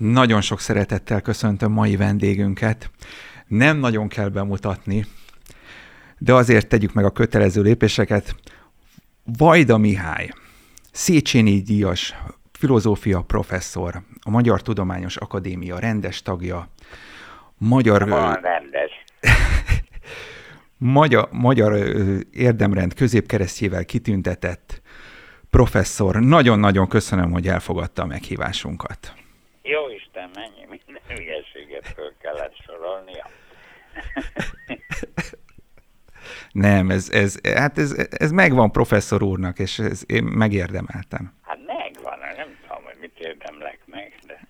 Nagyon sok szeretettel köszöntöm mai vendégünket. Nem nagyon kell bemutatni, de azért tegyük meg a kötelező lépéseket. Vajda Mihály, Széchenyi Díjas, filozófia professzor, a Magyar Tudományos Akadémia rendes tagja, magyar... Van rendes. magyar, magyar érdemrend középkeresztjével kitüntetett professzor. Nagyon-nagyon köszönöm, hogy elfogadta a meghívásunkat. Jó Isten, mennyi minden hülyeséget föl kellett sorolnia. Nem, ez, ez, hát ez, ez megvan professzor úrnak, és ez, én megérdemeltem. Hát megvan, nem tudom, hogy mit érdemlek meg, de,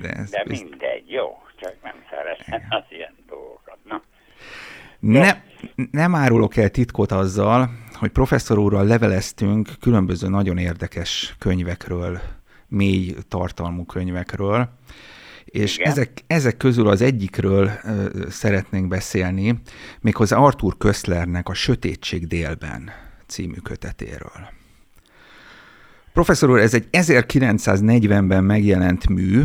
De, ez, de mindegy, jó, csak nem szeretem az ilyen dolgokat. Na, ne, nem árulok el titkot azzal, hogy professzor úrral leveleztünk különböző nagyon érdekes könyvekről, mély tartalmú könyvekről, és Igen. ezek, ezek közül az egyikről ö, szeretnénk beszélni, méghozzá Arthur Köszlernek a Sötétség délben című kötetéről. Professzor úr, ez egy 1940-ben megjelent mű,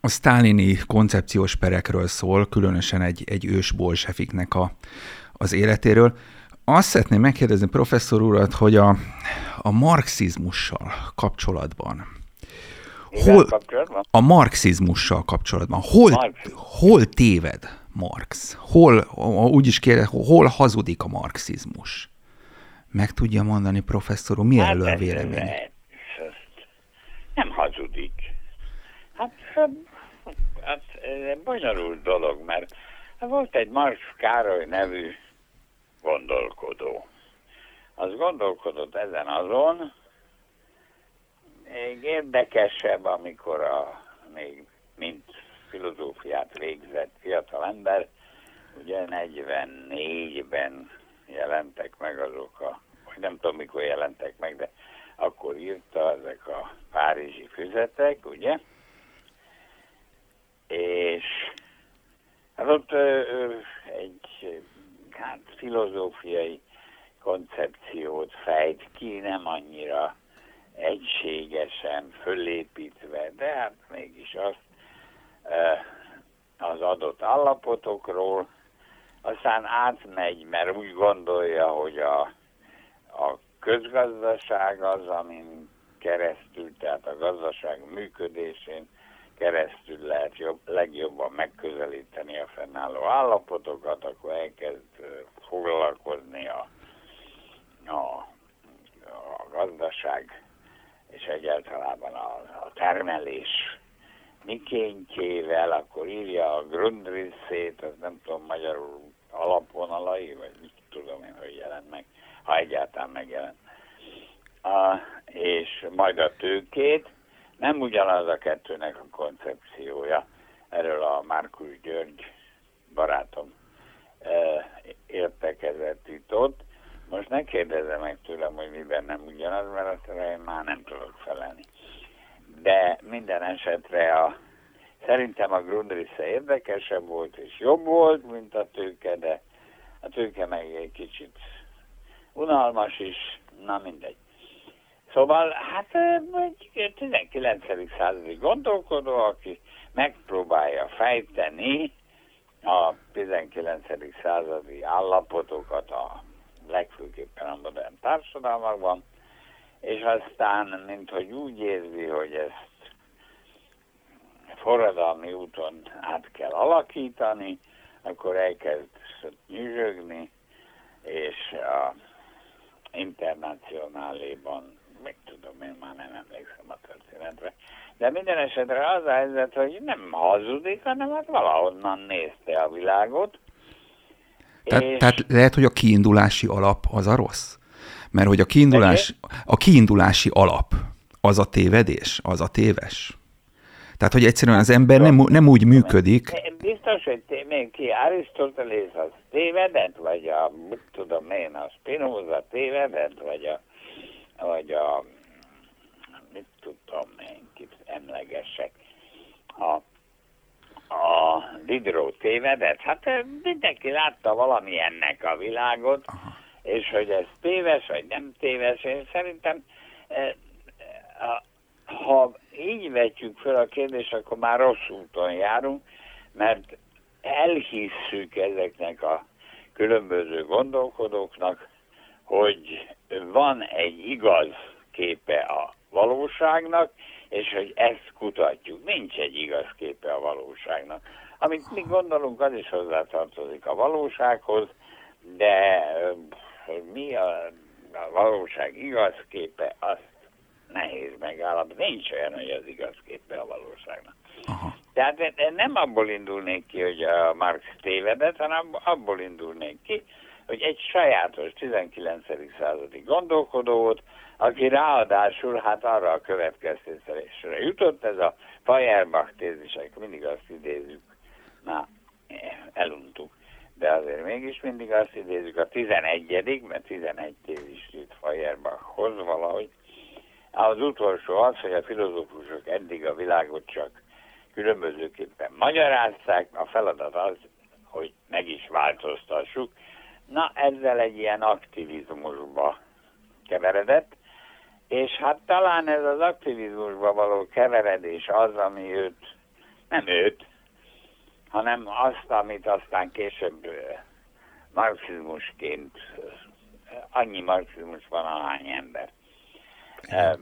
a sztálini koncepciós perekről szól, különösen egy, egy ős bolsefiknek a, az életéről. Azt szeretném megkérdezni professzor urat, hogy a, a marxizmussal kapcsolatban, hol, kapcsolatban? a marxizmussal kapcsolatban, hol, Marx. hol téved Marx? Hol, úgy is kérdez, hol hazudik a marxizmus? Meg tudja mondani, professzor úr, mi erről a ez- vélemény? ez- ezt Nem hazudik. Hát, hát, hát bonyolult dolog, mert volt egy Marx Károly nevű gondolkodó. Az gondolkodott ezen azon, még érdekesebb, amikor a, még mint filozófiát végzett fiatal ember, ugye 44-ben jelentek meg azok a, vagy nem tudom mikor jelentek meg, de akkor írta ezek a párizsi füzetek, ugye? És hát ott ö, ö, egy hát, filozófiai koncepciót fejt ki, nem annyira egységesen fölépítve, de hát mégis azt az adott állapotokról, aztán átmegy, mert úgy gondolja, hogy a, a közgazdaság az, amin keresztül, tehát a gazdaság működésén keresztül lehet jobb, legjobban megközelíteni a fennálló állapotokat, akkor elkezd foglalkozni a, a, a gazdaság és egyáltalában a, a termelés mikéntjével, akkor írja a Grundrissét, az nem tudom magyarul alapvonalai, vagy mit tudom én, hogy jelent meg, ha egyáltalán megjelent. A, és majd a tőkét, nem ugyanaz a kettőnek a koncepciója, erről a Márkus György barátom e, értekezett itt ott. Most ne kérdezze meg tőlem, hogy miben nem ugyanaz, mert azt én már nem tudok felelni de minden esetre a, szerintem a Grundrisse érdekesebb volt és jobb volt, mint a tőke, de a tőke meg egy kicsit unalmas is, na mindegy. Szóval, hát egy 19. századi gondolkodó, aki megpróbálja fejteni a 19. századi állapotokat a legfőképpen a modern társadalmakban, és aztán, mint hogy úgy érzi, hogy ezt forradalmi úton át kell alakítani, akkor elkezd nyüzsögni, és a internacionáléban, meg tudom, én már nem emlékszem a történetre, de minden esetre az a helyzet, hogy nem hazudik, hanem hát valahonnan nézte a világot. Tehát, és- tehát lehet, hogy a kiindulási alap az a rossz? Mert hogy a kiindulás, a kiindulási alap az a tévedés, az a téves. Tehát, hogy egyszerűen az ember nem, nem úgy működik, Biztos, hogy té- még ki Arisztotelész az tévedett, vagy a, mit tudom én, a Spinoza tévedett, vagy a, vagy a, mit tudom én, kit emlegesek, a, a Diderot tévedett. Hát ö, mindenki látta valamilyennek a világot, Aha. és hogy ez téves, vagy nem téves, én szerintem eh, ha így vetjük fel a kérdést, akkor már rossz úton járunk, mert elhisszük ezeknek a különböző gondolkodóknak, hogy van egy igaz képe a valóságnak, és hogy ezt kutatjuk. Nincs egy igaz képe a valóságnak. Amit mi gondolunk, az is hozzátartozik a valósághoz, de mi a, a valóság igaz képe, azt nehéz megállapítani. Nincs olyan, hogy az igaz képe a valóságnak. Aha. Tehát nem abból indulnék ki, hogy a Marx tévedett, hanem abból indulnék ki, hogy egy sajátos 19. századi gondolkodó volt, aki ráadásul hát arra a következtetésre jutott, ez a Feuerbach tézisek, mindig azt idézzük, na, eluntuk, de azért mégis mindig azt idézzük, a 11 mert 11 tézis jut Feuerbachhoz valahogy, az utolsó az, hogy a filozófusok eddig a világot csak különbözőképpen magyarázták, a feladat az, hogy meg is változtassuk. Na, ezzel egy ilyen aktivizmusba keveredett, és hát talán ez az aktivizmusba való keveredés az, ami őt, nem őt, hanem azt, amit aztán később marxizmusként, annyi marxizmus van, ahány ember.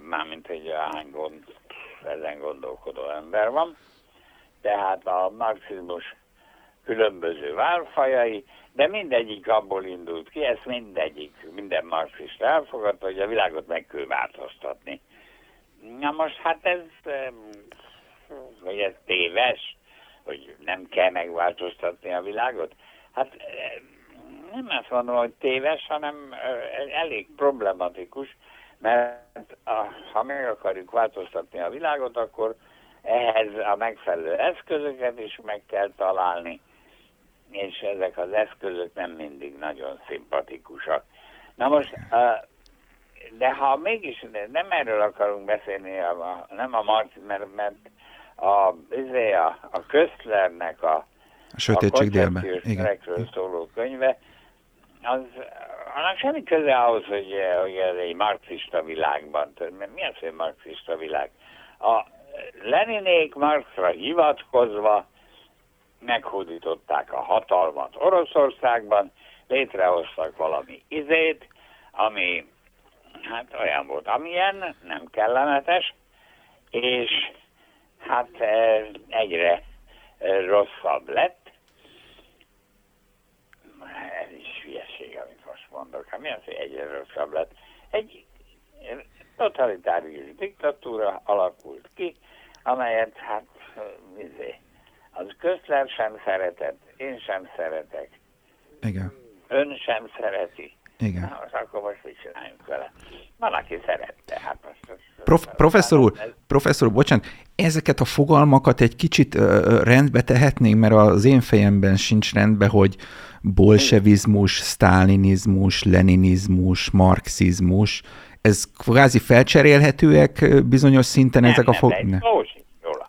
Mármint, hogy ahány gond, ezen gondolkodó ember van. Tehát a marxizmus különböző válfajai, de mindegyik abból indult ki, ezt mindegyik, minden marxista elfogadta, hogy a világot meg kell változtatni. Na most hát ez, hogy ez téves, hogy nem kell megváltoztatni a világot. Hát nem azt mondom, hogy téves, hanem elég problematikus, mert a, ha meg akarjuk változtatni a világot, akkor ehhez a megfelelő eszközöket is meg kell találni és ezek az eszközök nem mindig nagyon szimpatikusak. Na most, de ha mégis nem erről akarunk beszélni, nem a Marci, mert, mert a, izé, a, a Köszlernek a, a sötétség délben. Igen. szóló könyve, az, annak semmi köze ahhoz, hogy, hogy ez egy marxista világban. Mi az, hogy marxista világ? A Leninék Marxra hivatkozva meghódították a hatalmat Oroszországban, létrehoztak valami izét, ami hát olyan volt, amilyen, nem kellemetes, és hát e, egyre e, rosszabb lett. Ez is hülyeség, amit most mondok. Hát mi az, hogy egyre rosszabb lett? Egy totalitárius diktatúra alakult ki, amelyet hát izé, az közler sem szeretett, én sem szeretek. Igen. Ön sem szereti. Igen. Na, most akkor most mit csináljunk vele? Van, aki szerette. Hát most, Prof, professzor úr, ez... professzor úr, bocsánat, ezeket a fogalmakat egy kicsit ö, rendbe tehetnénk, mert az én fejemben sincs rendbe, hogy bolsevizmus, sztálinizmus, leninizmus, marxizmus, ez kvázi felcserélhetőek bizonyos szinten nem, ezek nem, a fogalmak?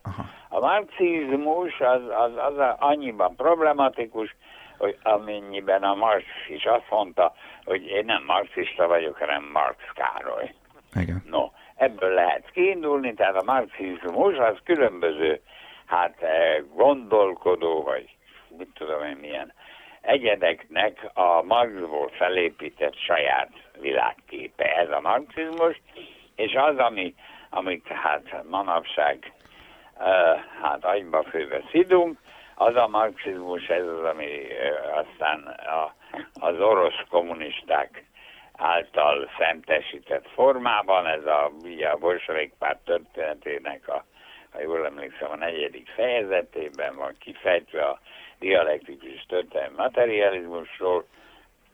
A marxizmus az, az, az annyiban problematikus, hogy amennyiben a Marx is azt mondta, hogy én nem marxista vagyok, hanem Marx Károly. Igen. No, ebből lehet kiindulni, tehát a marxizmus az különböző, hát eh, gondolkodó, vagy mit tudom én milyen, egyedeknek a Marxból felépített saját világképe. Ez a marxizmus, és az, ami, amit hát manapság hát agyba főve szidunk, az a marxizmus, ez az, ami aztán a, az orosz kommunisták által szentesített formában, ez a, ugye a bolsevik párt történetének a, ha jól emlékszem, a negyedik fejezetében van kifejtve a dialektikus történelmi materializmusról,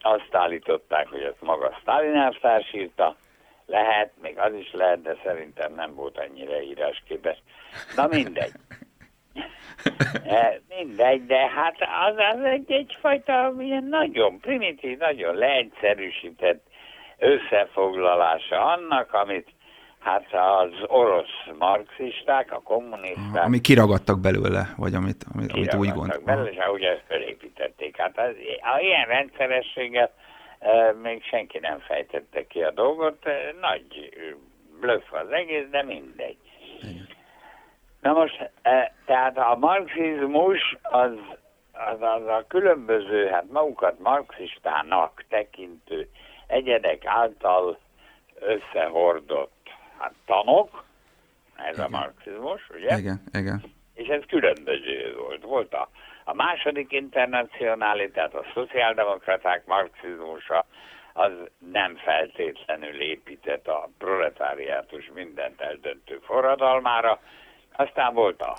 azt állították, hogy ezt maga elvtárs írta, lehet, még az is lehet, de szerintem nem volt annyira írásképes. Na mindegy. E, mindegy, de hát az, az egy, egyfajta ilyen nagyon primitív, nagyon leegyszerűsített összefoglalása annak, amit hát az orosz marxisták, a kommunisták... Ami kiragadtak belőle, vagy amit, amit, amit úgy gondoltak. belőle, és ahogy ezt felépítették. Hát az, a ilyen rendszerességet még senki nem fejtette ki a dolgot, nagy blöff az egész, de mindegy. Na most, tehát a marxizmus az, az, az a különböző, hát magukat marxistának tekintő egyedek által összehordott hát, tanok, ez igen. a marxizmus, ugye? Igen, igen. És ez különböző volt. Volt a, a második internacionális, tehát a szociáldemokraták marxizmusa, az nem feltétlenül épített a proletáriátus mindent eldöntő forradalmára. Aztán volt a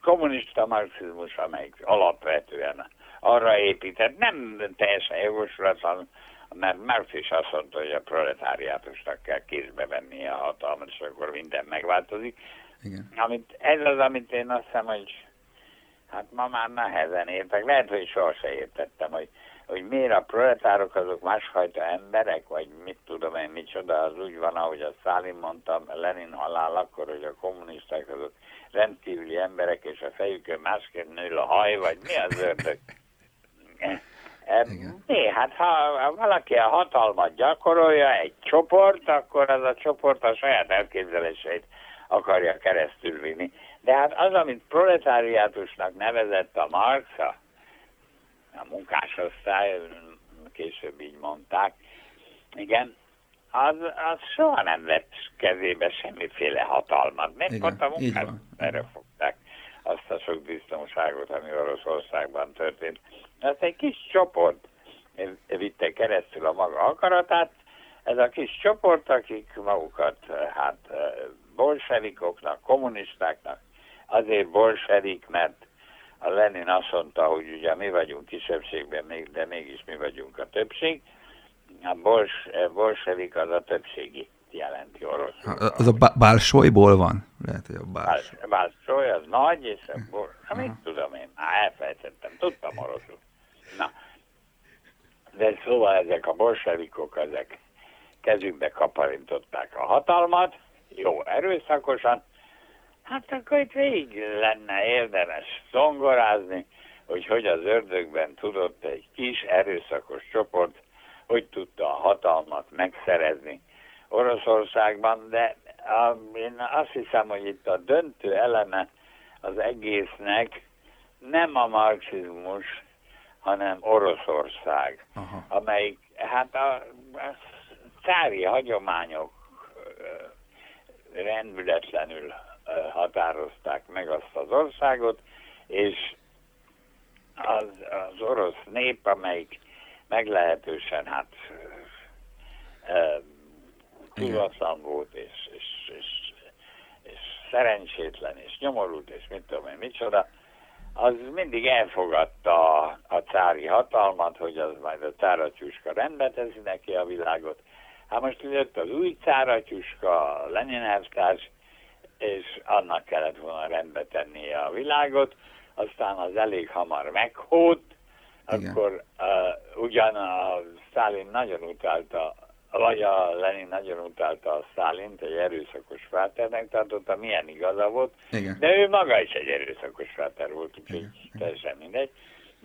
kommunista marxizmus, amelyik alapvetően arra épített, nem teljesen jóslatlan, mert Marx is azt mondta, hogy a proletáriátusnak kell kézbe venni a hatalmat, és akkor minden megváltozik. Igen. Amit, ez az, amit én azt hiszem, hogy hát ma már nehezen értek. Lehet, hogy sohasem értettem, hogy hogy miért a proletárok azok másfajta emberek, vagy mit tudom én, micsoda, az úgy van, ahogy a Szálin mondta, Lenin halál akkor, hogy a kommunisták azok rendkívüli emberek, és a fejükön másképp nő a haj, vagy mi az ördög? Mi? Hát ha valaki a hatalmat gyakorolja, egy csoport, akkor az a csoport a saját elképzeléseit akarja keresztül vinni. De hát az, amit proletáriátusnak nevezett a Marx, a a munkásosztály, később így mondták, igen, az, az soha nem vett kezébe semmiféle hatalmat. Mert Igen, a munkát erre fogták azt a sok biztonságot, ami Oroszországban történt. Ezt egy kis csoport vitte keresztül a maga akaratát, ez a kis csoport, akik magukat hát bolsevikoknak, kommunistáknak, azért bolsevik, mert a Lenin azt mondta, hogy ugye mi vagyunk kisebbségben, de mégis mi vagyunk a többség. A bols, bolsevik az a többségi jelenti oroszul. Az a bálsojból van? Lehet, hogy a bálsoj. Bálsoj az nagy, és a bors, hát mit tudom én, már elfelejtettem, tudtam oroszul. Na, de szóval ezek a bolsevikok, ezek kezükbe kaparintották a hatalmat, jó erőszakosan, Hát akkor itt végig lenne érdemes zongorázni, hogy hogy az ördögben tudott egy kis erőszakos csoport, hogy tudta a hatalmat megszerezni Oroszországban, de a, én azt hiszem, hogy itt a döntő eleme az egésznek nem a marxizmus, hanem Oroszország, Aha. amelyik hát a, a cári hagyományok rendületlenül határozták meg azt az országot, és az, az orosz nép, amelyik meglehetősen hát tudatlan volt, és, és, és, és szerencsétlen, és nyomorult, és mit tudom én, micsoda, az mindig elfogadta a, a cári hatalmat, hogy az majd a cáratyuska rendbe teszi neki a világot. Hát most jött az új cáratyuska, a Lenin elvtárs, és annak kellett volna rendbe tennie a világot, aztán az elég hamar meghót, akkor uh, ugyan a Szálin nagyon utálta, vagy a Lenin nagyon utálta a Szálint, egy erőszakos fráternek tartotta, milyen igaza volt, Igen. de ő maga is egy erőszakos fráter volt, úgyhogy teljesen mindegy.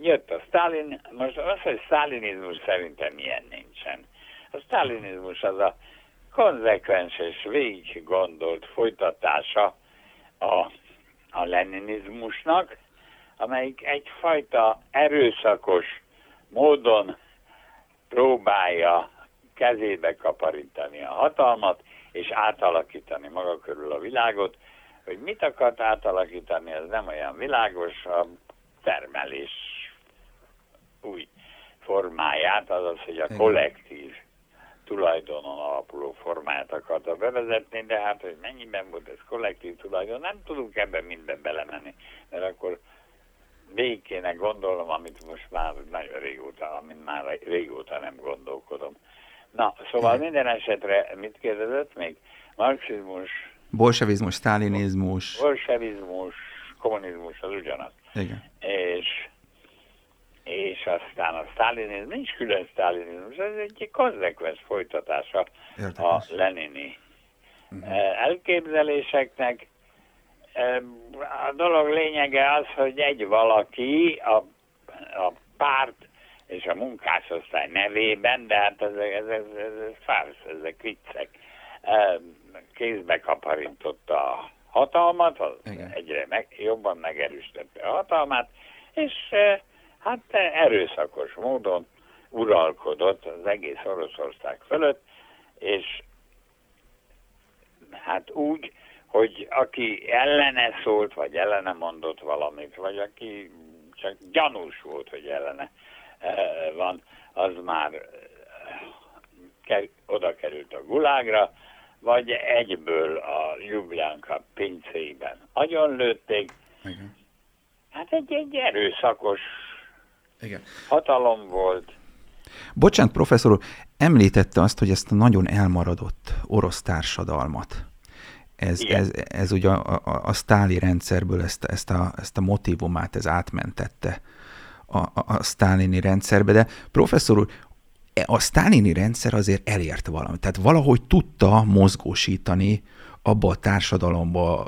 Jött a Szálin, most az, hogy sztálinizmus szerintem milyen nincsen. A sztálinizmus az a konzekvens és végig gondolt folytatása a, a leninizmusnak, amelyik egyfajta erőszakos módon próbálja kezébe kaparítani a hatalmat, és átalakítani maga körül a világot. Hogy mit akart átalakítani, ez nem olyan világos, a termelés új formáját, azaz, hogy a kollektív tulajdonon alapuló formáját akarta bevezetni, de hát, hogy mennyiben volt ez kollektív tulajdon, nem tudunk ebben minden belemenni, mert akkor végig kéne gondolnom, amit most már nagyon régóta, amit már régóta nem gondolkodom. Na, szóval minden esetre mit kérdezett még? Marxizmus, bolsevizmus, sztálinizmus, bolsevizmus, kommunizmus az ugyanaz. Igen. És és aztán a sztálinizmus, nincs külön sztálinizmus, ez egy konzekvens folytatása Értem a lenini uh-huh. elképzeléseknek. A dolog lényege az, hogy egy valaki a, a párt és a munkásosztály nevében, de hát ez, ez, ez, ez, ez fársz, ezek viccek, kézbe kaparintotta a hatalmat, az Igen. egyre meg, jobban megerősítette a hatalmát, és hát erőszakos módon uralkodott az egész Oroszország fölött, és hát úgy, hogy aki ellene szólt, vagy ellene mondott valamit, vagy aki csak gyanús volt, hogy ellene van, az már oda került a gulágra, vagy egyből a Ljubljanka pincében agyon lőtték. Igen. Hát egy, egy erőszakos Igen. hatalom volt. Bocsánat, professzor úr, említette azt, hogy ezt a nagyon elmaradott orosz társadalmat, ez, ez, ez ugye a, a, a sztáli rendszerből ezt, ezt, a, ezt a motivumát ez átmentette a, a, a sztálini rendszerbe, de professzor úr, a sztálini rendszer azért elért valamit. Tehát valahogy tudta mozgósítani abba a társadalomba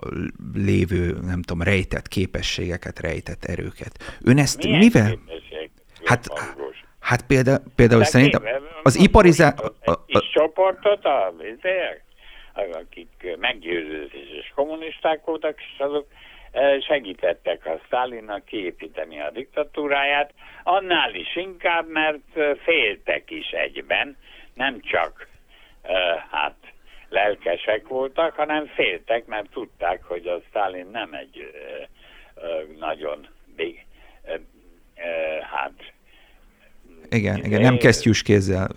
lévő, nem tudom, rejtett képességeket, rejtett erőket. Ön ezt Milyen mivel? Hát, hát például, például szerintem az iparizál... És csoportot a akik meggyőzős kommunisták voltak, és azok segítettek a Stalinnak kiépíteni a diktatúráját, annál is inkább, mert féltek is egyben, nem csak hát lelkesek voltak, hanem féltek, mert tudták, hogy a Stalin nem egy nagyon big, hát igen, igen, nem kesztyűs kézzel,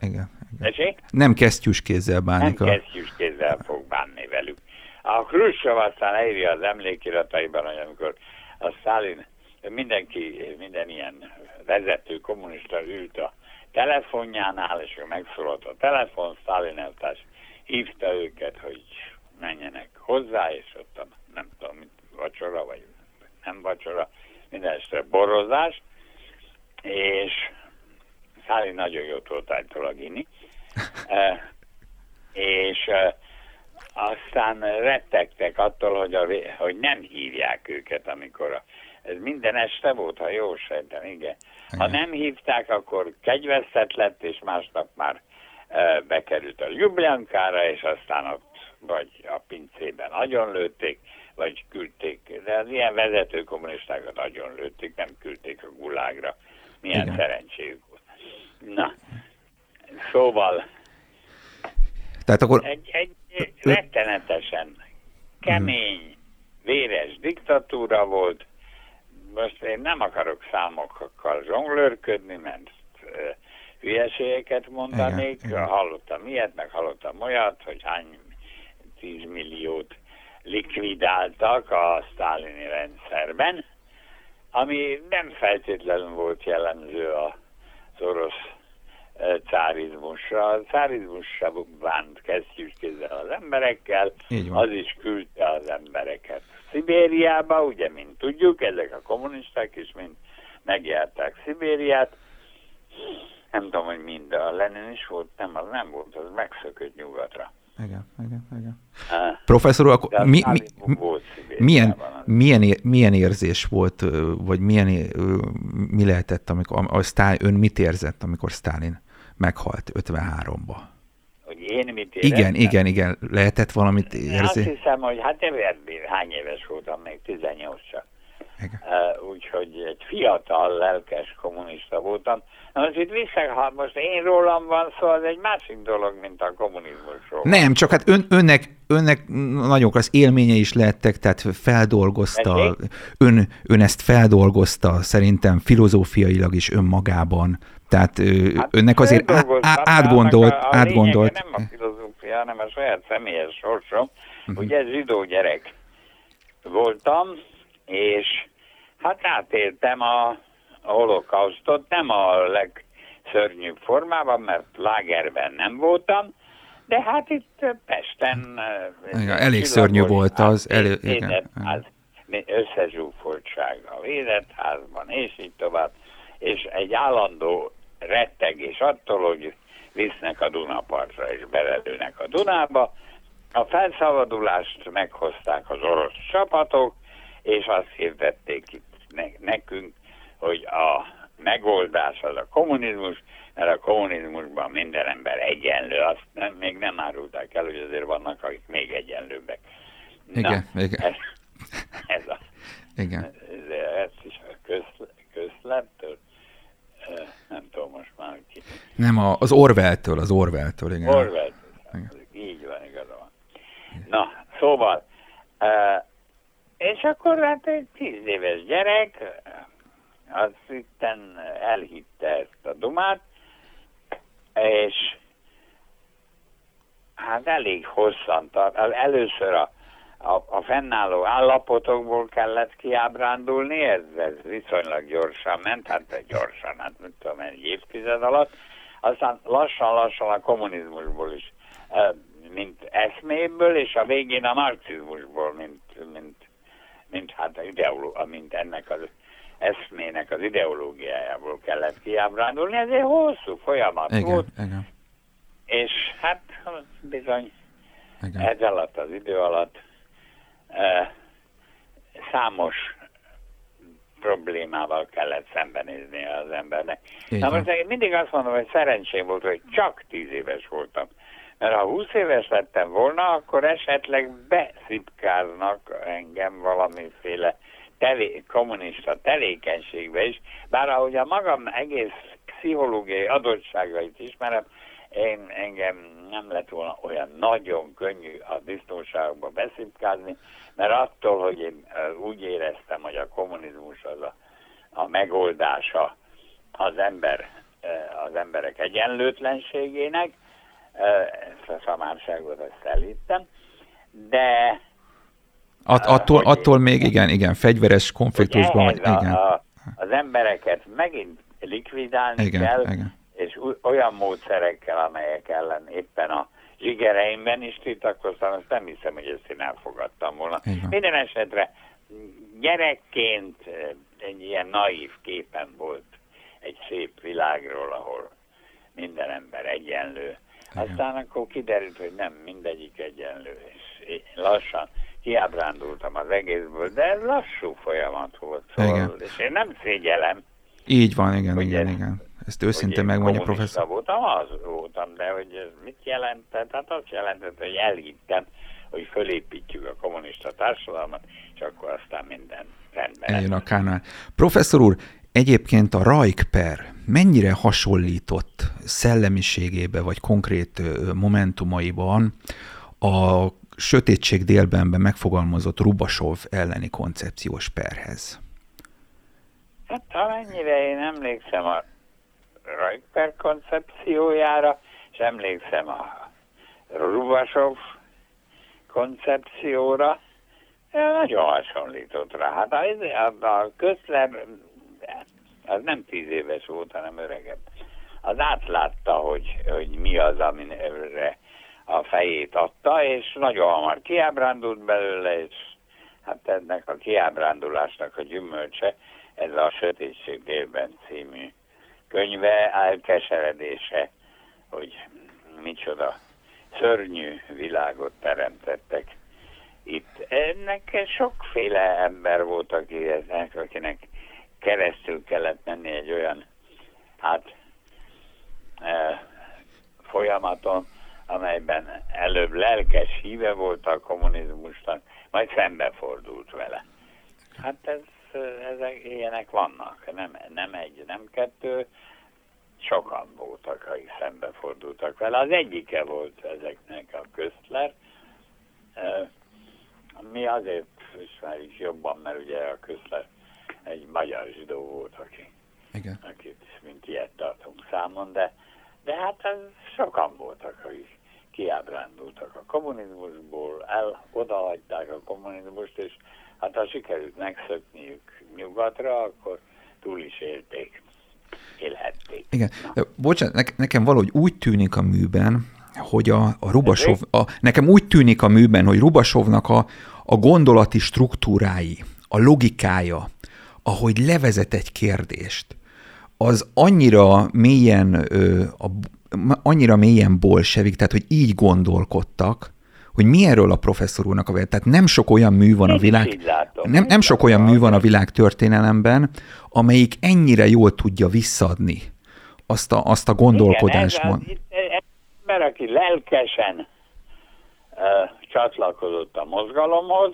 igen. igen. Nem kesztyűs kézzel bánik. Nem a... kesztyűs kézzel fog bánni velük. A Khrushchev aztán eírja az emlékirataiban, hogy amikor a Stalin, mindenki, minden ilyen vezető kommunista ült a telefonjánál, és megszólalt a telefon, Stalin eltárs hívta őket, hogy menjenek hozzá, és ott a, nem tudom, mint vacsora, vagy nem vacsora, minden este borozás, és Stalin nagyon jó tudott általában inni, e, és e, aztán rettegtek attól, hogy, a, hogy nem hívják őket, amikor a, ez minden este volt, ha jó sejtem, igen. Ha nem hívták, akkor kegyvesztett lett, és másnap már bekerült a Ljubljankára, és aztán ott vagy a pincében nagyon lőtték, vagy küldték, de az ilyen vezető kommunistákat nagyon lőtték, nem küldték a gulágra. Milyen Igen. szerencséjük volt. Na, szóval Tehát akkor... egy, egy rettenetesen kemény, véres diktatúra volt. Most én nem akarok számokkal zsonglőrködni, mert hülyeségeket mondanék. Igen. Hallottam ilyet, meg hallottam olyat, hogy hány tízmilliót likvidáltak a sztálini rendszerben, ami nem feltétlenül volt jellemző az orosz cárizmusra. A cárizmus sem bánt kesztyűskézzel az emberekkel, az is küldte az embereket Szibériába, ugye, mint tudjuk, ezek a kommunisták is mind megjárták Szibériát. Nem tudom, hogy mind a Lenin is volt, nem, az nem volt, az megszökött nyugatra. Igen, igen, igen. Uh, Professzor akkor mi, mi, milyen, milyen, milyen érzés volt, vagy milyen, mi lehetett, amikor, a Sztálin, ön mit érzett, amikor Stalin meghalt 53-ba. Hogy én mit éreztem? Igen, igen, igen. Lehetett valamit érzni? Azt hiszem, hogy hát hány éves voltam, még 18 csak. Uh, úgyhogy egy fiatal, lelkes kommunista voltam. Na most itt vissza, ha most én rólam van szó, az egy másik dolog, mint a kommunizmusról. Nem, csak hát ön, önnek, önnek nagyon klassz élménye is lettek, tehát feldolgozta, ön, ön ezt feldolgozta szerintem filozófiailag is önmagában. Tehát hát önnek azért á, á, átgondolt, a, a átgondolt. nem a filozófia, hanem a saját személyes sorsom. Uh-huh. Ugye zsidó gyerek voltam, és hát átéltem a, a holokausztot, nem a legszörnyűbb formában, mert lágerben nem voltam, de hát itt Pesten... Igen, elég szörnyű volt az. Elő, igen. Az összezsúfoltság a védett házban, és így tovább. És egy állandó rettegés attól, hogy visznek a Dunapartra és belelőnek a Dunába. A felszabadulást meghozták az orosz csapatok, és azt hirdették itt nekünk, hogy a megoldás az a kommunizmus, mert a kommunizmusban minden ember egyenlő, azt nem, még nem árulták el, hogy azért vannak, akik még egyenlőbbek. Igen, Na, igen. Ez, ez a, igen. Ez is a közl, közlettől, nem tudom most már ki. Nem, az Orwell-től, az Orwell-től, igen. Orwell-től, így van, igaza van. Na, szóval, és akkor hát egy tíz éves gyerek, az itten elhitte ezt a dumát, és hát elég hosszan tart. Először a, a, a fennálló állapotokból kellett kiábrándulni, ez, ez viszonylag gyorsan ment, hát gyorsan, hát mit tudom, egy évtized alatt. Aztán lassan-lassan a kommunizmusból is, mint eszméből, és a végén a marxizmusból, mint, mint hát ideoló, mint ennek az eszmének az ideológiájából kellett kiábrándulni. Ez egy hosszú folyamat igen, volt. Igen. És hát bizony igen. ez alatt az idő alatt számos problémával kellett szembenézni az embernek. Igen. Na most én mindig azt mondom, hogy szerencsém volt, hogy csak tíz éves voltam. Mert ha 20 éves lettem volna, akkor esetleg beszipkáznak engem valamiféle tevé, kommunista tevékenységbe is, bár ahogy a magam egész pszichológiai adottságait ismerem, én engem nem lett volna olyan nagyon könnyű a biztonságokba beszipkázni, mert attól, hogy én úgy éreztem, hogy a kommunizmus az a, a megoldása az ember, az emberek egyenlőtlenségének, ezt a szamárságot ezt elhittem, de At, attól, hogy, attól még igen, igen, fegyveres konfliktusban. Vagy, igen. A, az embereket megint likvidálni igen, kell, igen. és olyan módszerekkel, amelyek ellen éppen a zsigereimben is tiltakoztam, azt nem hiszem, hogy ezt én elfogadtam volna. Igen. Minden esetre gyerekként egy ilyen naív képen volt egy szép világról, ahol minden ember egyenlő. Igen. Aztán akkor kiderült, hogy nem mindegyik egyenlő, és lassan kiábrándultam az egészből, de ez lassú folyamat volt, szóval, igen. és én nem szégyelem. Így van, igen, igen, ez, igen. Ezt őszintén megmondja professzor. voltam, az voltam, de hogy ez mit jelentett? Hát azt jelentett, hogy elhittem, hogy fölépítjük a kommunista társadalmat, és akkor aztán minden rendben. Eljön a kánál. Professzor úr, egyébként a Rajkper mennyire hasonlított szellemiségébe, vagy konkrét momentumaiban a sötétség délbenben megfogalmazott Rubasov elleni koncepciós perhez? Hát amennyire én emlékszem a Rajper koncepciójára, és emlékszem a Rubasov koncepcióra, nagyon hasonlított rá. Hát a, a, a Közler, az nem tíz éves volt, hanem öregebb. Az átlátta, hogy, hogy mi az, amire a fejét adta, és nagyon hamar kiábrándult belőle, és hát ennek a kiábrándulásnak a gyümölcse, ez a Sötétség délben című könyve elkeseredése, hogy micsoda szörnyű világot teremtettek itt. Ennek sokféle ember volt, aki akinek keresztül kellett menni egy olyan hát e, folyamaton, amelyben előbb lelkes híve volt a kommunizmusnak, majd szembefordult vele. Hát ez, ezek ilyenek vannak, nem, nem egy, nem kettő, sokan voltak, akik szembefordultak vele. Az egyike volt ezeknek a köztler. Mi azért ismerjük jobban, mert ugye a köztler egy magyar zsidó volt, aki, Igen. akit mint ilyet tartunk számon, de de hát ez sokan voltak, akik kiábrándultak a kommunizmusból, el, odahagyták a kommunizmust, és hát ha sikerült megszökniük nyugatra, akkor túl is élték, élhették. Igen, de bocsánat, ne, nekem valahogy úgy tűnik a műben, hogy a, a Rubasov, a, nekem úgy tűnik a műben, hogy Rubasovnak a, a gondolati struktúrái, a logikája, ahogy levezet egy kérdést, az annyira mélyen, ö, a, annyira mélyen bolsevik, tehát hogy így gondolkodtak, hogy mi erről a professzor úrnak a vélemény. Tehát nem sok olyan mű van a világ, nem, nem sok olyan mű van a világ történelemben, amelyik ennyire jól tudja visszadni azt a, azt a gondolkodásmódot. ember, aki lelkesen csatlakozott a mozgalomhoz,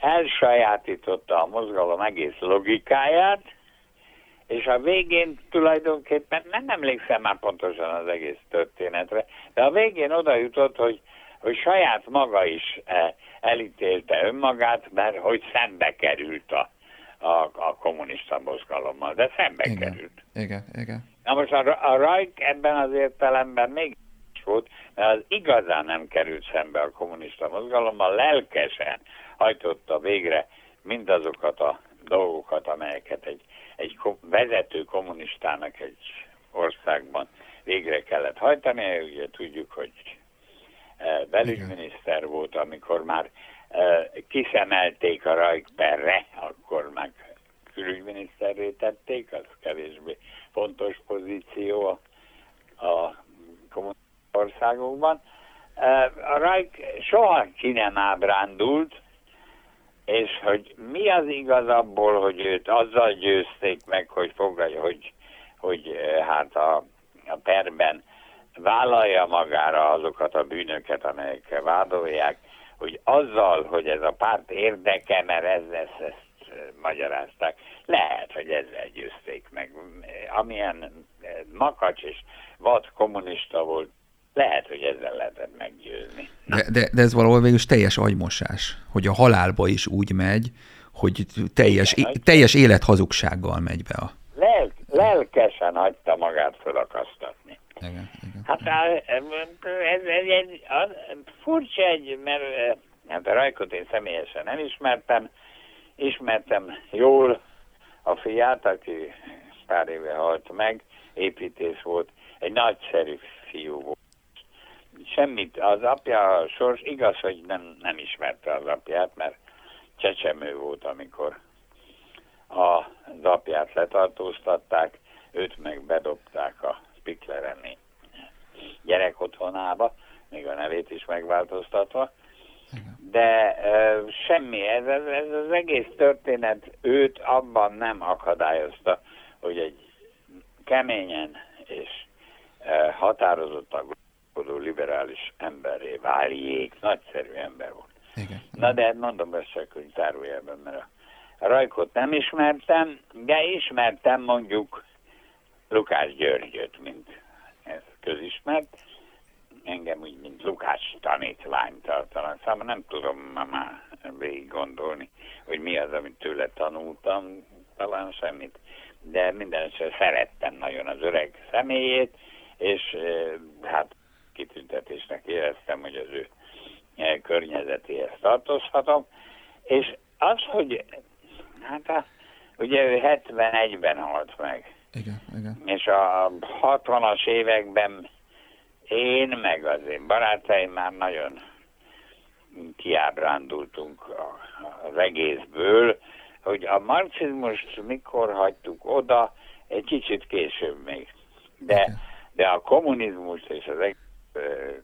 elsajátította a mozgalom egész logikáját, és a végén tulajdonképpen nem emlékszem már pontosan az egész történetre, de a végén oda jutott, hogy, hogy saját maga is elítélte önmagát, mert hogy szembe került a, a, a kommunista mozgalommal, de szembe igen, került. Igen, igen. Na most a, a Rajk ebben az értelemben még volt, mert az igazán nem került szembe a kommunista mozgalommal, lelkesen hajtotta végre mindazokat a dolgokat, amelyeket egy, egy vezető kommunistának egy országban végre kellett hajtani. Ugye tudjuk, hogy e, belügyminiszter volt, amikor már e, kiszemelték a Rajkperre, akkor meg külügyminiszterré tették, az kevésbé fontos pozíció a, a kommunista országokban. E, a Rajk soha ki nem ábrándult, és hogy mi az igaz abból, hogy őt azzal győzték meg, hogy fogadja, hogy, hogy eh, hát a, a perben vállalja magára azokat a bűnöket, amelyekkel vádolják, hogy azzal, hogy ez a párt érdeke, mert ez, ezt, ezt eh, magyarázták, lehet, hogy ezzel győzték meg. Amilyen eh, makacs és vad kommunista volt, lehet, hogy ezzel lehetett meggyőzni. De, de, de ez valahol végül teljes agymosás, hogy a halálba is úgy megy, hogy teljes, Igen, é, teljes élethazugsággal megy be a... Lel, lelkesen hagyta magát fölakasztatni. Igen, igen. Hát ez, ez, ez az, furcsa egy, mert hát a Rajkot én személyesen nem ismertem, ismertem jól a fiát, aki pár éve halt meg, építész volt, egy nagyszerű fiú volt semmit, az apja sors, igaz, hogy nem, nem ismerte az apját, mert csecsemő volt, amikor az apját letartóztatták, őt meg bedobták a Spiklereni gyerek otthonába, még a nevét is megváltoztatva. De uh, semmi, ez, ez, ez az egész történet őt abban nem akadályozta, hogy egy keményen és uh, határozottan gondolkodó liberális emberré váljék. Nagyszerű ember volt. Igen. Na de mondom össze a könyvtárójában, mert a Rajkot nem ismertem, de ismertem mondjuk Lukás Györgyöt, mint ez közismert. Engem úgy, mint Lukács tanítvány tartanak. Szóval nem tudom már végig gondolni, hogy mi az, amit tőle tanultam, talán semmit. De minden szerettem nagyon az öreg személyét, és eh, hát kitüntetésnek éreztem, hogy az ő e, környezetéhez tartozhatom, és az, hogy hát a, ugye ő 71-ben halt meg, igen, igen. és a 60-as években én, meg az én barátaim már nagyon kiábrándultunk az egészből, hogy a marxizmust mikor hagytuk oda, egy kicsit később még. De, de a kommunizmus és az egész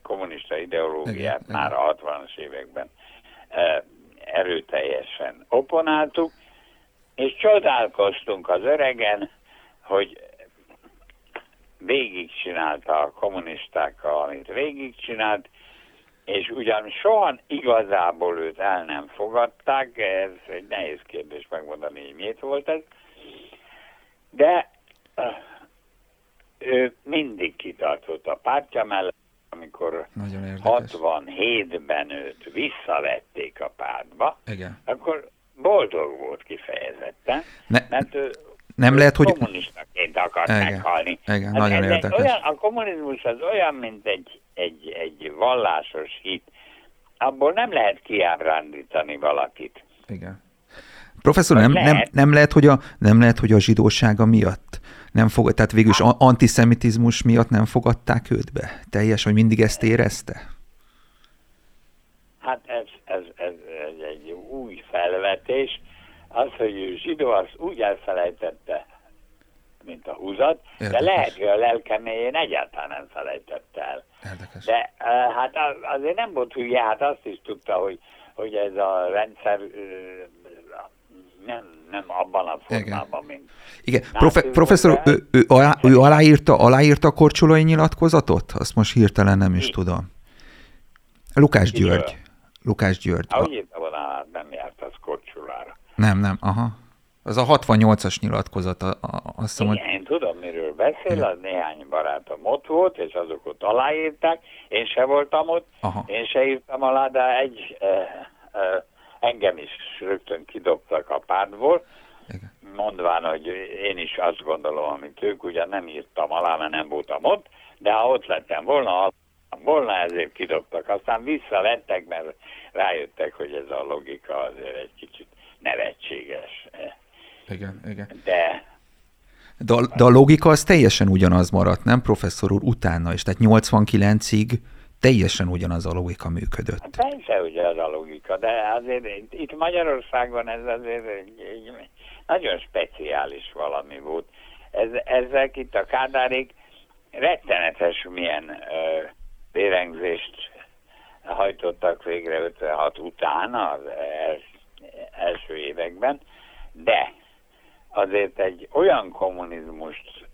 kommunista ideológiát igen, már a 60-as években erőteljesen oponáltuk, és csodálkoztunk az öregen, hogy végigcsinálta a kommunistákkal, amit végigcsinált, és ugyan soha igazából őt el nem fogadták, ez egy nehéz kérdés megmondani, hogy miért volt ez, de ő mindig kitartott a pártja mellett, amikor 67-ben őt visszavették a pártba, Igen. akkor boldog volt kifejezetten, ne, mert ő nem lehet, hogy... Kommunistaként akart Igen, meghalni. Igen, hát nagyon érdekes. Olyan, a kommunizmus az olyan, mint egy, egy, egy vallásos hit. Abból nem lehet kiábrándítani valakit. Igen. Professzor, nem, lehet. nem, nem, lehet, hogy a, nem lehet, hogy a zsidósága miatt nem fog, tehát végülis hát, antiszemitizmus miatt nem fogadták őt be? Teljes, hogy mindig ezt érezte? Hát ez, ez, ez, ez egy új felvetés. Az, hogy ő zsidó, az úgy elfelejtette, mint a húzat, Érdekes. de lehet, hogy a lelkeméjén egyáltalán nem felejtette el. Érdekes. De uh, hát azért nem volt hülye, hát azt is tudta, hogy, hogy ez a rendszer nem, nem abban a formában, Igen. mint... Igen. Profe- professzor, ő, ő, alá, ő aláírta, aláírta a korcsolói nyilatkozatot? Azt most hirtelen nem is Mi? tudom. Lukás György. Lukás György. Ahogy írta volna, nem járt az Kocsulára. Nem, nem, aha. Az a 68-as nyilatkozat, a, a, azt hiszem, hogy... Én tudom, miről beszél, az néhány barátom ott volt, és azok ott aláírták, én se voltam ott, aha. én se írtam alá, de egy eh, eh, engem is rögtön kidobtak a pártból, mondván, hogy én is azt gondolom, amit ők, ugye nem írtam alá, mert nem voltam ott, de ha ott lettem volna, volna ezért kidobtak. Aztán visszavettek, mert rájöttek, hogy ez a logika azért egy kicsit nevetséges. Igen, igen. De de a, de a logika az teljesen ugyanaz maradt, nem professzor úr, utána is. Tehát 89-ig teljesen ugyanaz a logika működött. Persze ugyanaz a logika, de azért itt Magyarországon ez azért egy, nagyon speciális valami volt. Ez, ezek itt a kádárék rettenetes milyen ö, vérengzést hajtottak végre 56 után az első években, de azért egy olyan kommunizmust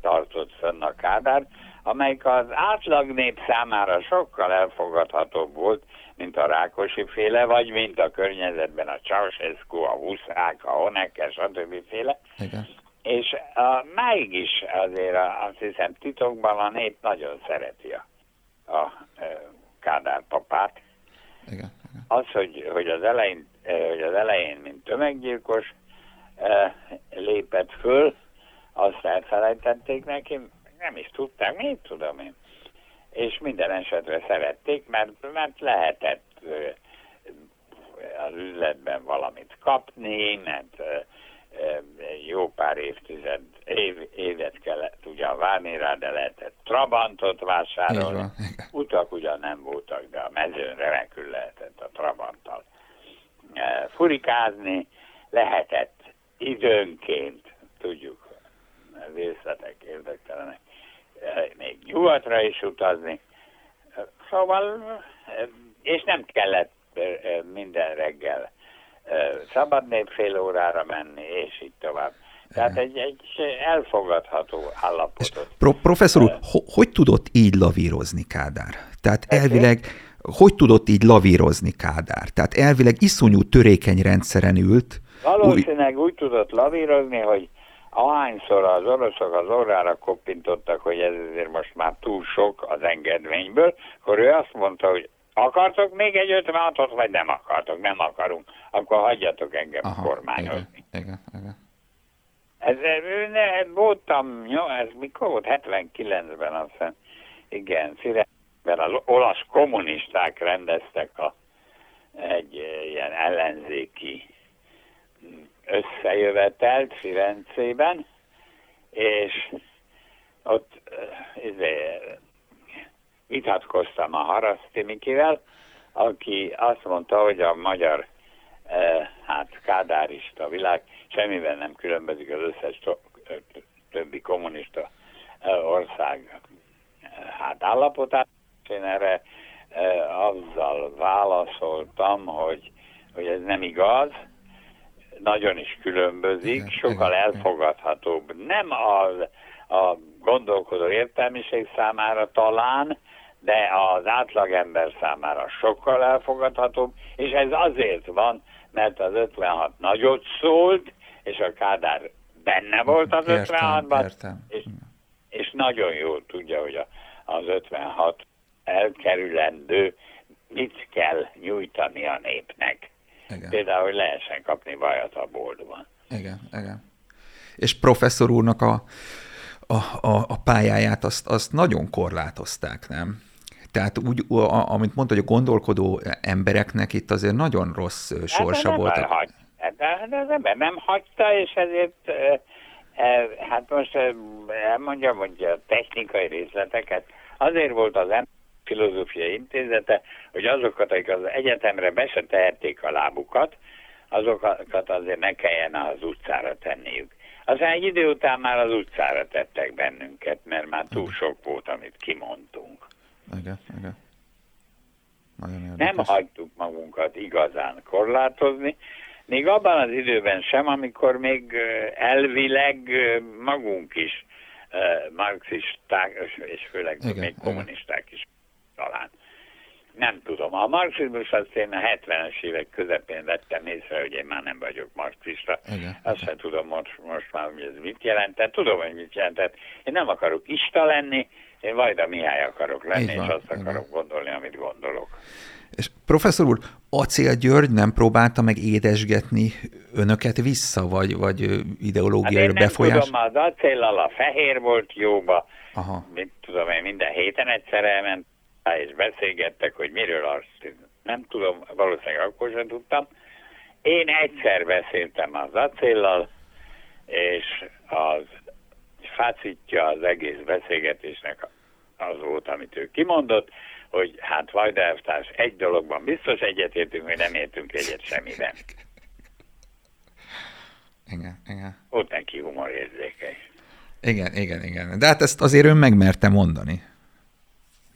tartott fönn a Kádár, amelyik az átlag nép számára sokkal elfogadhatóbb volt, mint a Rákosi féle, vagy mint a környezetben a Ceausescu, a Huszák, a Honecker, stb. féle. Igen. És a, máig is azért azt hiszem titokban a nép nagyon szereti a, a, a Kádár papát. Igen, igen. Az, hogy, hogy, az elején, hogy az elején, mint tömeggyilkos, lépett föl, azt elfelejtették neki, nem is tudták, mit tudom én. És minden esetre szerették, mert, mert lehetett az üzletben valamit kapni, mert jó pár évtized, év, évet kellett ugyan várni rá, de lehetett Trabantot vásárolni. Utak ugyan nem voltak, de a mezőn remekül lehetett a Trabanttal furikázni, lehetett időnként, tudjuk, részletek érdektelenek, még nyugatra is utazni. Szóval, és nem kellett minden reggel szabad nép fél órára menni, és így tovább. Tehát egy, egy elfogadható állapotot. Pro, professzor úr, ho, hogy tudott így lavírozni Kádár? Tehát elvileg, hogy tudott így lavírozni Kádár? Tehát elvileg iszonyú törékeny rendszeren ült. Valószínűleg úgy, úgy tudott lavírozni, hogy ahányszor az oroszok az orrára koppintottak, hogy ez azért most már túl sok az engedményből, akkor ő azt mondta, hogy Akartok még egy 56-ot, vagy nem akartok? Nem akarunk. Akkor hagyjatok engem Aha, kormányozni. Igen, igen, igen. Ez, ne, voltam, jó, ez mikor volt? 79-ben azt hiszem. Igen, Firenben az olasz kommunisták rendeztek a, egy ilyen ellenzéki összejövetelt Firenzében, és ott izé, vitatkoztam a Haraszti Mikivel, aki azt mondta, hogy a magyar eh, hát kádárista világ semmiben nem különbözik az összes többi kommunista eh, ország eh, hát állapotát. Én erre eh, azzal válaszoltam, hogy, hogy ez nem igaz, nagyon is különbözik, sokkal elfogadhatóbb. Nem az a gondolkodó értelmiség számára talán, de az átlagember számára sokkal elfogadhatóbb, és ez azért van, mert az 56 nagyot szólt, és a Kádár benne volt az 56-ban, és, és nagyon jól tudja, hogy a, az 56 elkerülendő, mit kell nyújtani a népnek. Igen. Például, hogy lehessen kapni vajat a boltban. Igen, igen. És professzor úrnak a, a, a, a pályáját azt, azt nagyon korlátozták, nem? Tehát úgy, a, amit mondta, hogy a gondolkodó embereknek itt azért nagyon rossz hát sorsa hát, volt. Hagy, de, de az ember nem hagyta, és ezért e, hát most elmondjam, hogy a technikai részleteket azért volt az ember filozófiai intézete, hogy azokat, akik az egyetemre be se tehették a lábukat, azokat azért ne kelljen az utcára tenniük. Aztán egy idő után már az utcára tettek bennünket, mert már túl sok volt, amit kimondtunk. Igen, igen. Nagyon Nem hagytuk magunkat igazán korlátozni, még abban az időben sem, amikor még elvileg magunk is marxisták, és főleg igen, még kommunisták igen. is talán. Nem tudom. A marxizmus azt én a 70-es évek közepén vettem észre, hogy én már nem vagyok marxista. Igen, azt sem tudom most, most már, hogy ez mit jelentett. Tudom, hogy mit jelentett. Én nem akarok ista lenni, én Vajda Mihály akarok lenni, és azt akarok gondolni, amit gondolok. És professzor úr, Acél György nem próbálta meg édesgetni önöket vissza, vagy, vagy ideológiai hát befolyás? Tudom, az acéllal a fehér volt jóba, Aha. mit tudom én, minden héten egyszer elment, és beszélgettek, hogy miről azt nem tudom, valószínűleg akkor sem tudtam. Én egyszer beszéltem az acéllal, és az fácitja az egész beszélgetésnek az volt, amit ő kimondott, hogy hát Vajda elvtárs, egy dologban biztos egyetértünk, hogy nem értünk egyet semmiben. Igen, igen. Ott neki humorérzéke. Igen, igen, igen. De hát ezt azért ön megmerte mondani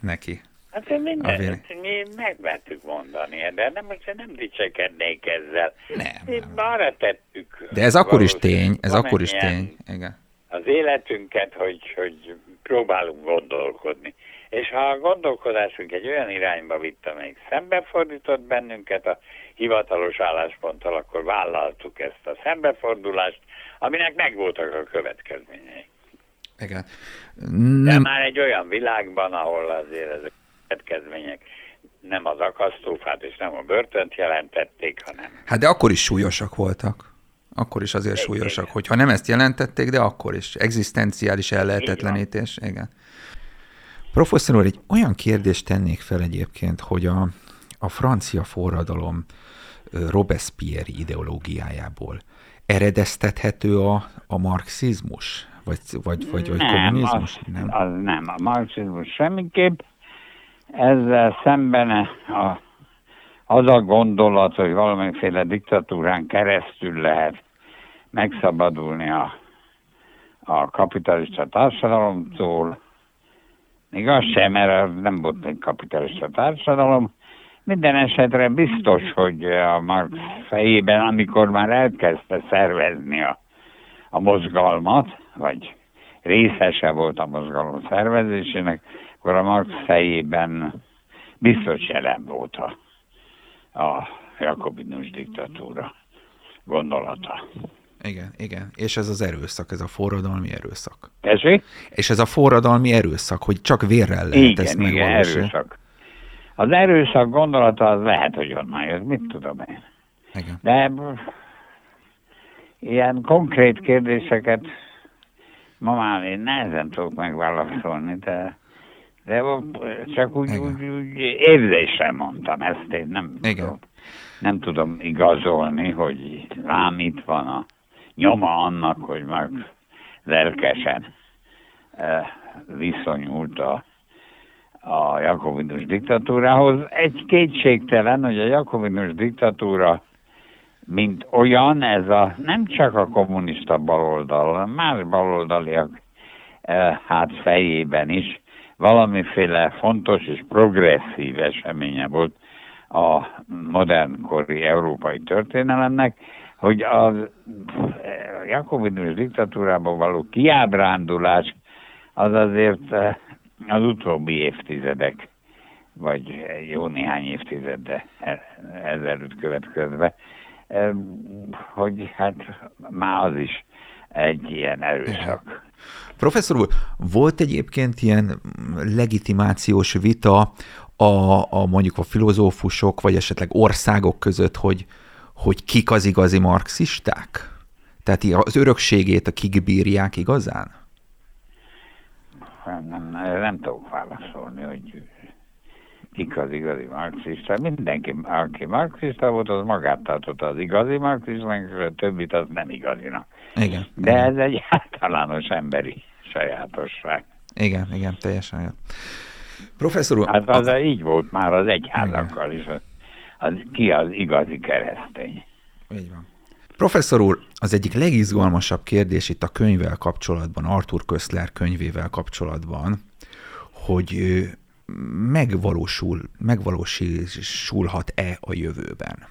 neki. Hát én mindent, mi megmertük mondani, de nem, most nem dicsekednék ezzel. Nem. Mi nem. arra tettük. De ez akkor is tény, ez akkor is tény. Igen. Az életünket, hogy, hogy próbálunk gondolkodni. És ha a gondolkodásunk egy olyan irányba vitt, amelyik szembefordított bennünket a hivatalos állásponttal, akkor vállaltuk ezt a szembefordulást, aminek megvoltak a következményei. Igen. Nem... De már egy olyan világban, ahol azért ezek következmények nem az akasztófát és nem a börtönt jelentették, hanem... Hát de akkor is súlyosak voltak. Akkor is azért igen, súlyosak, igen. hogyha nem ezt jelentették, de akkor is. Egzisztenciális ellehetetlenítés. Igen. Professzor úr, egy olyan kérdést tennék fel egyébként, hogy a, a francia forradalom Robespierre ideológiájából eredeztethető a, a marxizmus? Vagy, vagy, vagy, vagy nem, kommunizmus? Az, nem, az nem. A marxizmus semmiképp. Ezzel szemben a, az a gondolat, hogy valamiféle diktatúrán keresztül lehet megszabadulni a, a kapitalista társadalomtól, még az sem, mert nem volt egy kapitalista társadalom. Minden esetre biztos, hogy a Marx fejében, amikor már elkezdte szervezni a, a mozgalmat, vagy részese volt a mozgalom szervezésének, akkor a Marx fejében biztos jelen volt a, a jakobinus diktatúra gondolata. Igen, igen. És ez az erőszak, ez a forradalmi erőszak. Tessék? És ez a forradalmi erőszak, hogy csak vérrel lehet igen, ezt igen, erőszak. Az erőszak gondolata az lehet, hogy onnan jött, mit tudom én. Igen. De ilyen konkrét kérdéseket ma már én nehezen tudok megválaszolni, de, de csak úgy, úgy, úgy érzésre mondtam ezt, én nem Igen. tudom, nem tudom igazolni, hogy rám itt van a nyoma annak, hogy meg lelkesen eh, viszonyult a, a jakobinus diktatúrához. Egy kétségtelen, hogy a jakobinus diktatúra mint olyan, ez a nem csak a kommunista baloldal, más baloldaliak hát fejében is valamiféle fontos és progresszív eseménye volt a modernkori európai történelemnek, hogy a Jakobinus diktatúrában való kiábrándulás az azért eh, az utóbbi évtizedek, vagy jó néhány évtizede ezelőtt következve, eh, hogy hát már az is egy ilyen erőszak. Professzor úr, volt egyébként ilyen legitimációs vita a, a mondjuk a filozófusok, vagy esetleg országok között, hogy, hogy kik az igazi marxisták? Tehát az örökségét a kik bírják igazán? Nem, nem, nem tudok válaszolni, hogy kik az igazi marxista. Mindenki, aki marxista volt, az magát tartotta az igazi marxistának, és a többit az nem igazinak. Igen. De igen. ez egy általános emberi sajátosság. Igen, igen, teljesen. Igen. Professzor úr... Hát az a... így volt már az egyházakkal is az, ki az igazi keresztény. Így van. Professzor úr, az egyik legizgalmasabb kérdés itt a könyvvel kapcsolatban, Arthur Köszler könyvével kapcsolatban, hogy megvalósul, megvalósulhat-e a jövőben.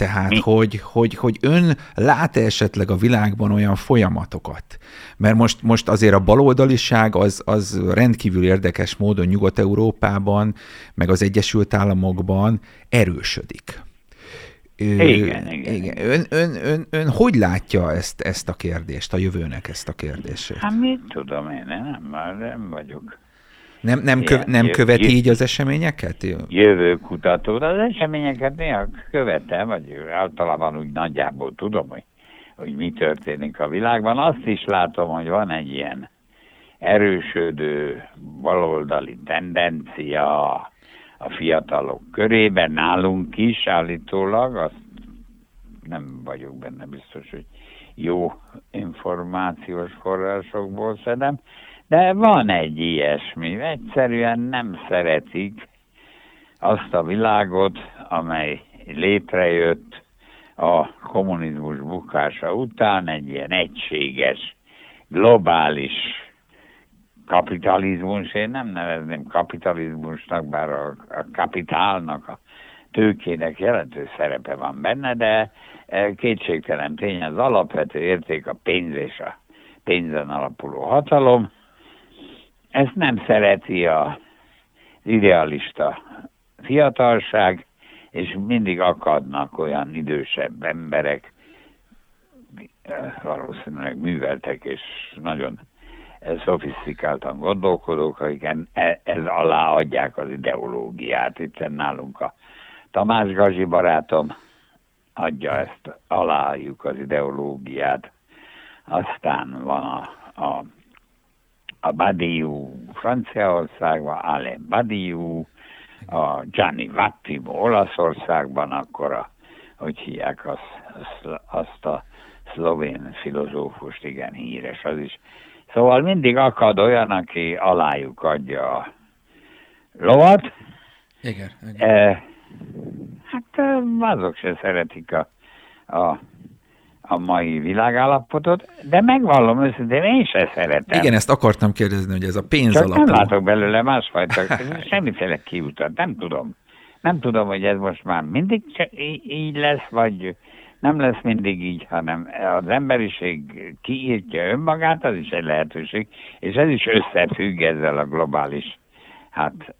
Tehát, hogy, hogy, hogy ön lát -e esetleg a világban olyan folyamatokat? Mert most, most azért a baloldaliság az, az rendkívül érdekes módon Nyugat-Európában, meg az Egyesült Államokban erősödik. Igen, igen. igen. Ön, ön, ön, ön hogy látja ezt, ezt a kérdést, a jövőnek ezt a kérdését? Hát mit tudom én, nem, már nem vagyok. Nem, nem, köv, nem követi jö, így az eseményeket? Jövőkutató, de az eseményeket néha követem, vagy általában úgy nagyjából tudom, hogy, hogy mi történik a világban. Azt is látom, hogy van egy ilyen erősödő baloldali tendencia a fiatalok körében, nálunk is állítólag, azt nem vagyok benne biztos, hogy jó információs forrásokból szedem, de van egy ilyesmi. Egyszerűen nem szeretik azt a világot, amely létrejött a kommunizmus bukása után, egy ilyen egységes, globális kapitalizmus, én nem nevezném kapitalizmusnak, bár a, a kapitálnak, a tőkének jelentős szerepe van benne, de e, kétségtelen tény az alapvető érték a pénz és a pénzen alapuló hatalom. Ezt nem szereti a idealista fiatalság, és mindig akadnak olyan idősebb emberek, valószínűleg műveltek és nagyon szofisztikáltan gondolkodók, akik e, ez alá adják az ideológiát. Itt nálunk a Tamás Gazsi barátom adja ezt, alájuk az ideológiát. Aztán van a, a, a Badiou Franciaországban, Alain Badiou, a Gianni Vattimo Olaszországban, akkor a, hogy hívják azt, azt, azt a szlovén filozófust, igen híres, az is Szóval mindig akad olyan, aki alájuk adja a lovat. Igen. igen. E, hát azok se szeretik a, a, a mai világállapotot, de megvallom őszintén, én se szeretem. Igen, ezt akartam kérdezni, hogy ez a pénz Csak alapú. nem látok belőle másfajta, semmiféle kiutat, nem tudom. Nem tudom, hogy ez most már mindig így lesz, vagy nem lesz mindig így, hanem az emberiség kiírtja önmagát, az is egy lehetőség, és ez is összefügg ezzel a globális, hát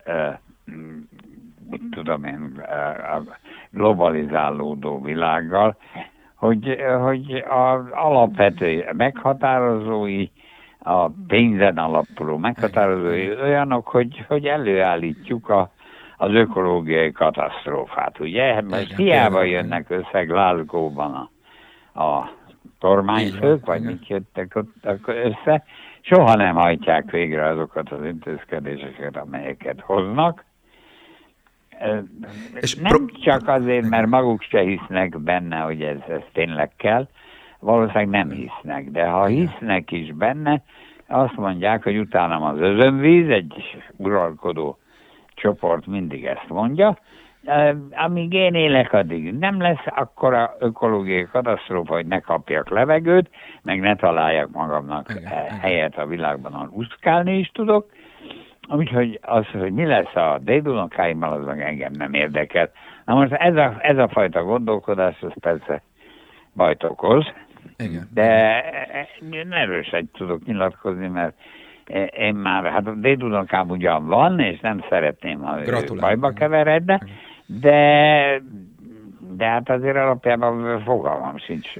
mit tudom én, a globalizálódó világgal, hogy, hogy az alapvető meghatározói, a pénzen alapuló meghatározói olyanok, hogy, hogy előállítjuk a, az ökológiai katasztrófát, ugye? Most hiába jönnek össze Glasgow-ban a, a kormányfők, vagy mit jöttek ott össze, soha nem hajtják végre azokat az intézkedéseket, amelyeket hoznak. És nem csak azért, mert maguk se hisznek benne, hogy ez, ez tényleg kell, valószínűleg nem hisznek, de ha hisznek is benne, azt mondják, hogy utána az özönvíz, egy uralkodó csoport mindig ezt mondja, amíg én élek, addig nem lesz akkor a ökológiai katasztrófa, hogy ne kapjak levegőt, meg ne találjak magamnak igen, helyet a világban, ahol úszkálni is tudok. Úgyhogy az, hogy mi lesz a dédunokáimmal, az meg engem nem érdekel. Na most ez a, ez a fajta gondolkodás, az persze bajt okoz, igen. de erősen tudok nyilatkozni, mert én már, hát a dédunokám ugyan van, és nem szeretném, ha ő bajba keveredne, de, de hát azért alapjában fogalmam sincs,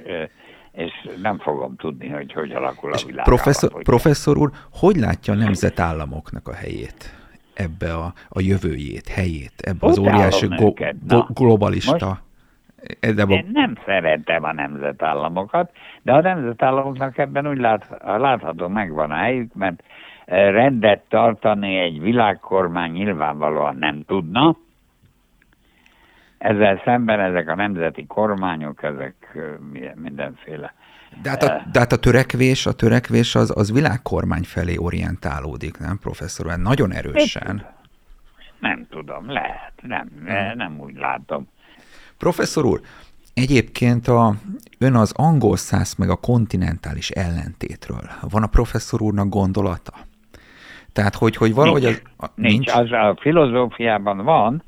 és nem fogom tudni, hogy hogy alakul a világ. Professzor, professzor úr, hogy látja a nemzetállamoknak a helyét? ebbe a, a jövőjét, helyét, ebbe az óriási go, go, globalista... Most de Én nem szeretem a nemzetállamokat, de a nemzetállamoknak ebben úgy lát, látható megvan a helyük, mert rendet tartani egy világkormány nyilvánvalóan nem tudna. Ezzel szemben ezek a nemzeti kormányok, ezek mindenféle de hát, a, de hát a törekvés, a törekvés az, az világkormány felé orientálódik, nem professzor? Hát nagyon erősen. Nem tudom, lehet, nem, nem úgy látom. Professzor úr, egyébként a, ön az angol száz meg a kontinentális ellentétről. Van a professzor úrnak gondolata? Tehát, hogy, hogy valahogy nincs, az... Nincs, nincs, az a filozófiában van,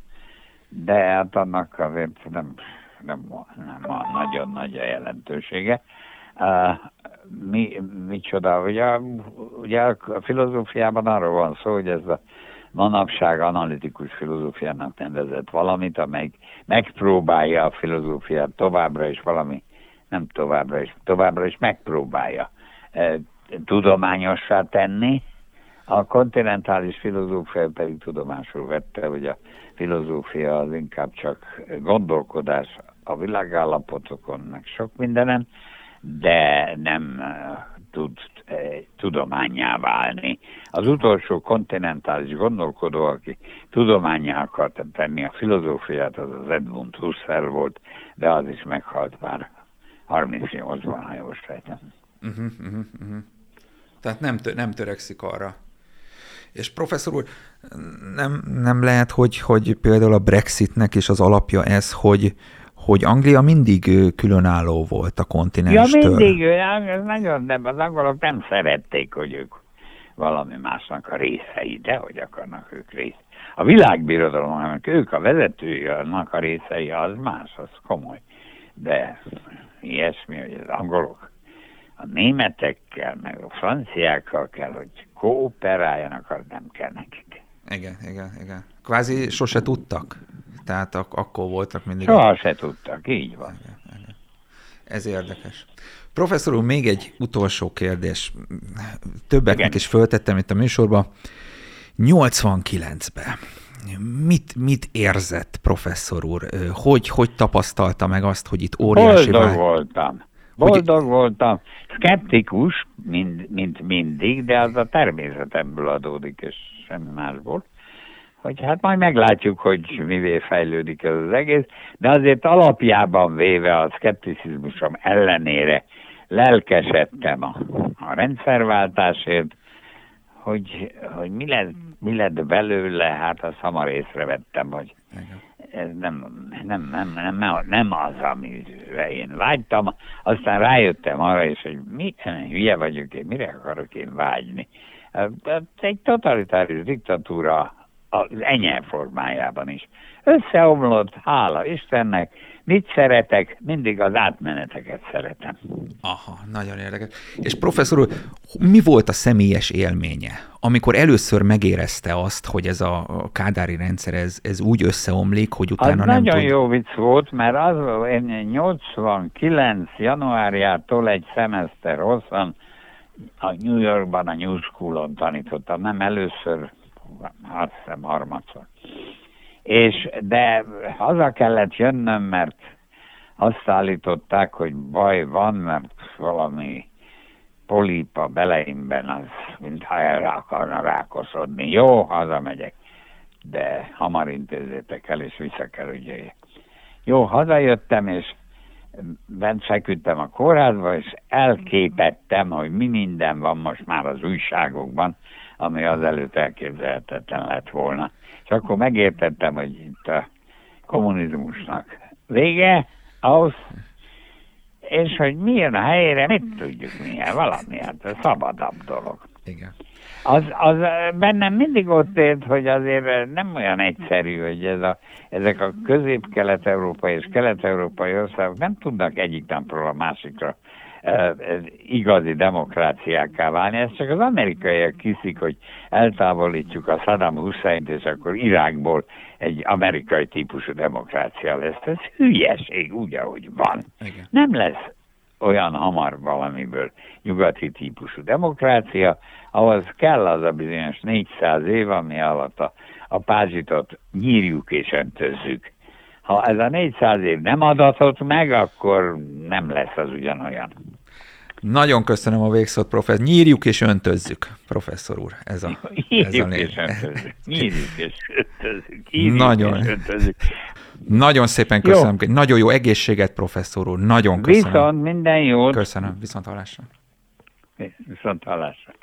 de hát annak azért nem, nem, nem a nagyon nagy a jelentősége. Mi, micsoda, ugye, ugye a filozófiában arról van szó, hogy ez a manapság analitikus filozófiának nevezett valamit, amely megpróbálja a filozófiát továbbra is valami, nem továbbra is, továbbra is megpróbálja e, tudományossá tenni. A kontinentális filozófia pedig tudomásul vette, hogy a filozófia az inkább csak gondolkodás a világállapotokon, meg sok mindenen, de nem tud eh, tudományá válni. Az utolsó kontinentális gondolkodó, aki tudományá akart tenni a filozófiát, az az Edmund Husserl volt, de az is meghalt már 38-ban, ha jól sejtem. Uh-huh, uh-huh, uh-huh. Tehát nem, tö- nem törekszik arra. És professzor úr, nem, nem lehet, hogy, hogy például a Brexitnek is az alapja ez, hogy, hogy Anglia mindig különálló volt a kontinenstől. Ja, mindig, ez nagyon, nem, az angolok nem szerették, hogy ők valami másnak a részei, de hogy akarnak ők részt. A világbirodalomnak ők a vezetői, annak a részei, az más, az komoly. De ilyesmi, hogy az angolok a németekkel, meg a franciákkal kell, hogy kooperáljanak, az nem kell nekik. Igen, igen, igen. Kvázi sose tudtak tehát ak- akkor voltak mindig... Soha se tudtak, így van. Ez érdekes. Professzor úr, még egy utolsó kérdés. Többeknek Igen. is föltettem itt a műsorban. 89-ben mit, mit érzett professzor úr? Hogy, hogy tapasztalta meg azt, hogy itt óriási... Boldog vágy... voltam. Boldog hogy... voltam. Skeptikus, mint, mint mindig, de az a természetemből adódik, és semmi másból hogy hát majd meglátjuk, hogy mivé fejlődik ez az egész, de azért alapjában véve a szkepticizmusom ellenére lelkesedtem a, a rendszerváltásért, hogy, hogy mi, lett, mi lett belőle, hát azt hamar észrevettem, hogy ez nem, nem, nem, nem, nem az, amire én vágytam. Aztán rájöttem arra is, hogy mi, hülye vagyok én, mire akarok én vágyni. Egy totalitárius diktatúra az enyel formájában is. Összeomlott, hála Istennek, mit szeretek, mindig az átmeneteket szeretem. Aha, nagyon érdekes. És professzor úr, mi volt a személyes élménye, amikor először megérezte azt, hogy ez a kádári rendszer, ez, ez úgy összeomlik, hogy utána az nem nagyon tud... jó vicc volt, mert az én 89 januárjától egy szemeszter hosszan a New Yorkban, a New School-on tanítottam, nem először hát hiszem harmadszor. És, de haza kellett jönnöm, mert azt állították, hogy baj van, mert valami polipa beleimben az, mintha erre akarna rákosodni. Jó, hazamegyek, de hamar intézzétek el, és vissza kell, ugye. Jó, hazajöttem, és bent feküdtem a kórházba, és elképettem, hogy mi minden van most már az újságokban, ami az előtt elképzelhetetlen lett volna. És akkor megértettem, hogy itt a kommunizmusnak vége, ahhoz, és hogy mi jön a helyére, mit tudjuk milyen, valami, hát a szabadabb dolog. Igen. Az, az bennem mindig ott ért, hogy azért nem olyan egyszerű, hogy ez a, ezek a közép-kelet-európai és kelet-európai országok nem tudnak egyik napról a másikra igazi demokráciákká válni. Ez csak az amerikaiak kiszik, hogy eltávolítjuk a Saddam Hussein-t, és akkor Irákból egy amerikai típusú demokrácia lesz. Ez hülyeség, úgy, ahogy van. Igen. Nem lesz olyan hamar valamiből nyugati típusú demokrácia, ahhoz kell az a bizonyos 400 év, ami alatt a, a pázsitot nyírjuk és öntözzük. Ha ez a 400 év nem adatott meg, akkor nem lesz az ugyanolyan. Nagyon köszönöm a végszót, professzor. Nyírjuk és öntözzük, professzor úr. Ez a, Nyírjuk ez a és öntözzük. Nyírjuk és öntözzük. Nyírjuk nagyon, és öntözzük. Nagyon szépen köszönöm. Jó. Nagyon jó egészséget, professzor úr. Nagyon köszönöm. Viszont minden jót. Köszönöm. Viszont hallásra. Viszont hallásra.